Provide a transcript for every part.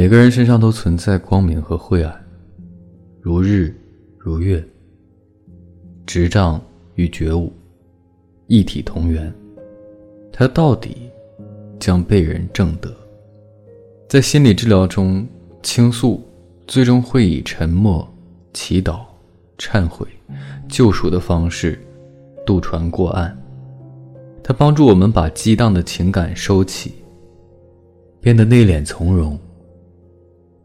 每个人身上都存在光明和晦暗，如日如月，执杖与觉悟，一体同源。他到底将被人正得。在心理治疗中，倾诉最终会以沉默、祈祷、忏悔、救赎的方式渡船过岸。它帮助我们把激荡的情感收起，变得内敛从容。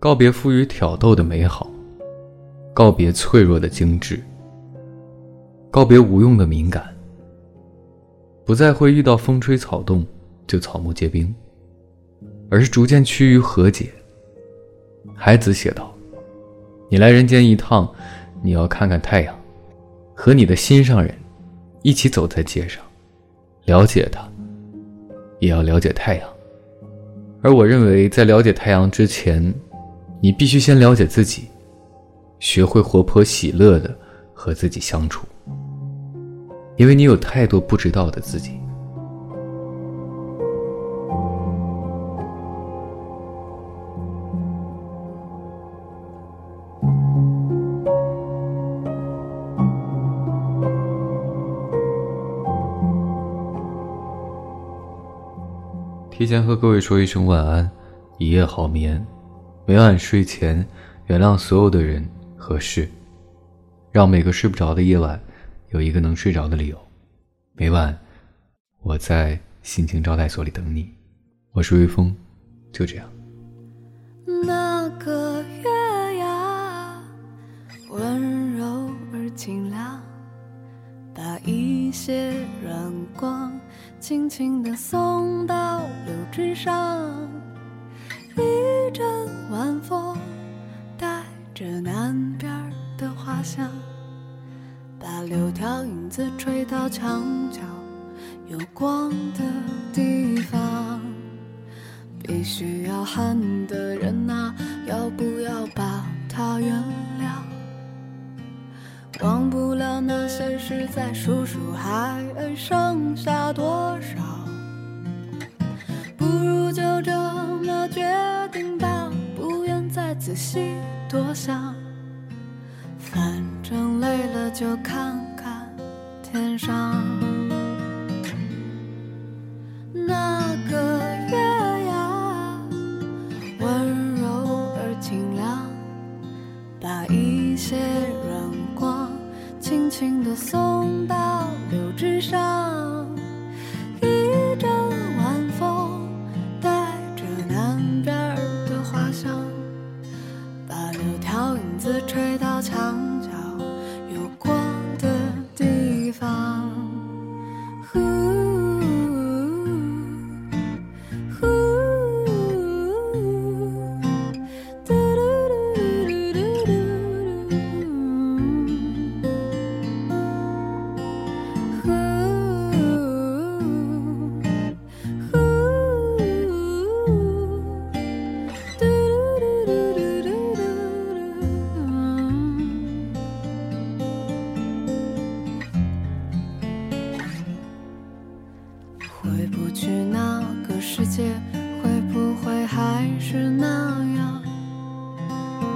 告别富于挑逗的美好，告别脆弱的精致，告别无用的敏感，不再会遇到风吹草动就草木皆兵，而是逐渐趋于和解。海子写道：“你来人间一趟，你要看看太阳，和你的心上人一起走在街上，了解他，也要了解太阳。而我认为，在了解太阳之前，你必须先了解自己，学会活泼喜乐的和自己相处，因为你有太多不知道的自己。提前和各位说一声晚安，一夜好眠。每晚睡前，原谅所有的人和事，让每个睡不着的夜晚有一个能睡着的理由。每晚，我在心情招待所里等你。我是微风，就这样。那个月牙，温柔而清凉，把一些软光轻轻地送到柳枝上。一阵晚风，带着南边的花香，把柳条影子吹到墙角有光的地方。必须要恨的人啊，要不要把他原谅？忘不了那些事，再数数还剩下多少？多想。反正累了就看看天上那个月牙，温柔而清凉，把一些软光轻轻地送到柳枝上。子吹到墙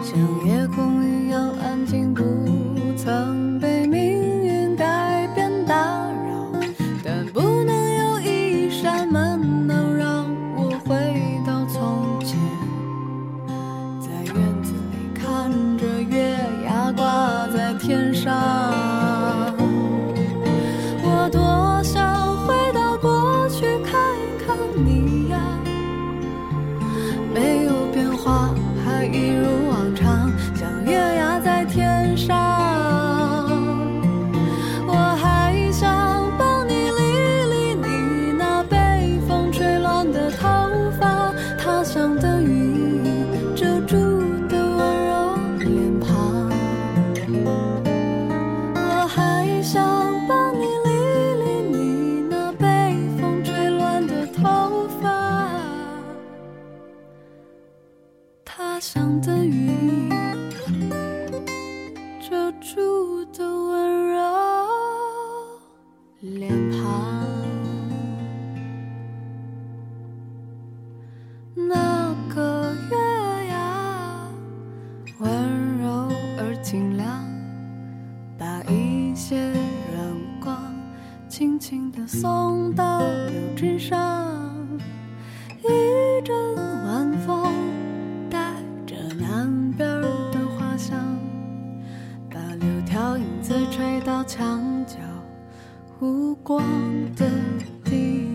像夜空一样安静，不曾被命运改变打扰。但不能有一扇门能让我回到从前，在院子里看着月牙挂在天上。遮住的温柔脸庞，那个月牙温柔而清亮，把一些阳光轻轻地送到柳枝上。墙角无光的地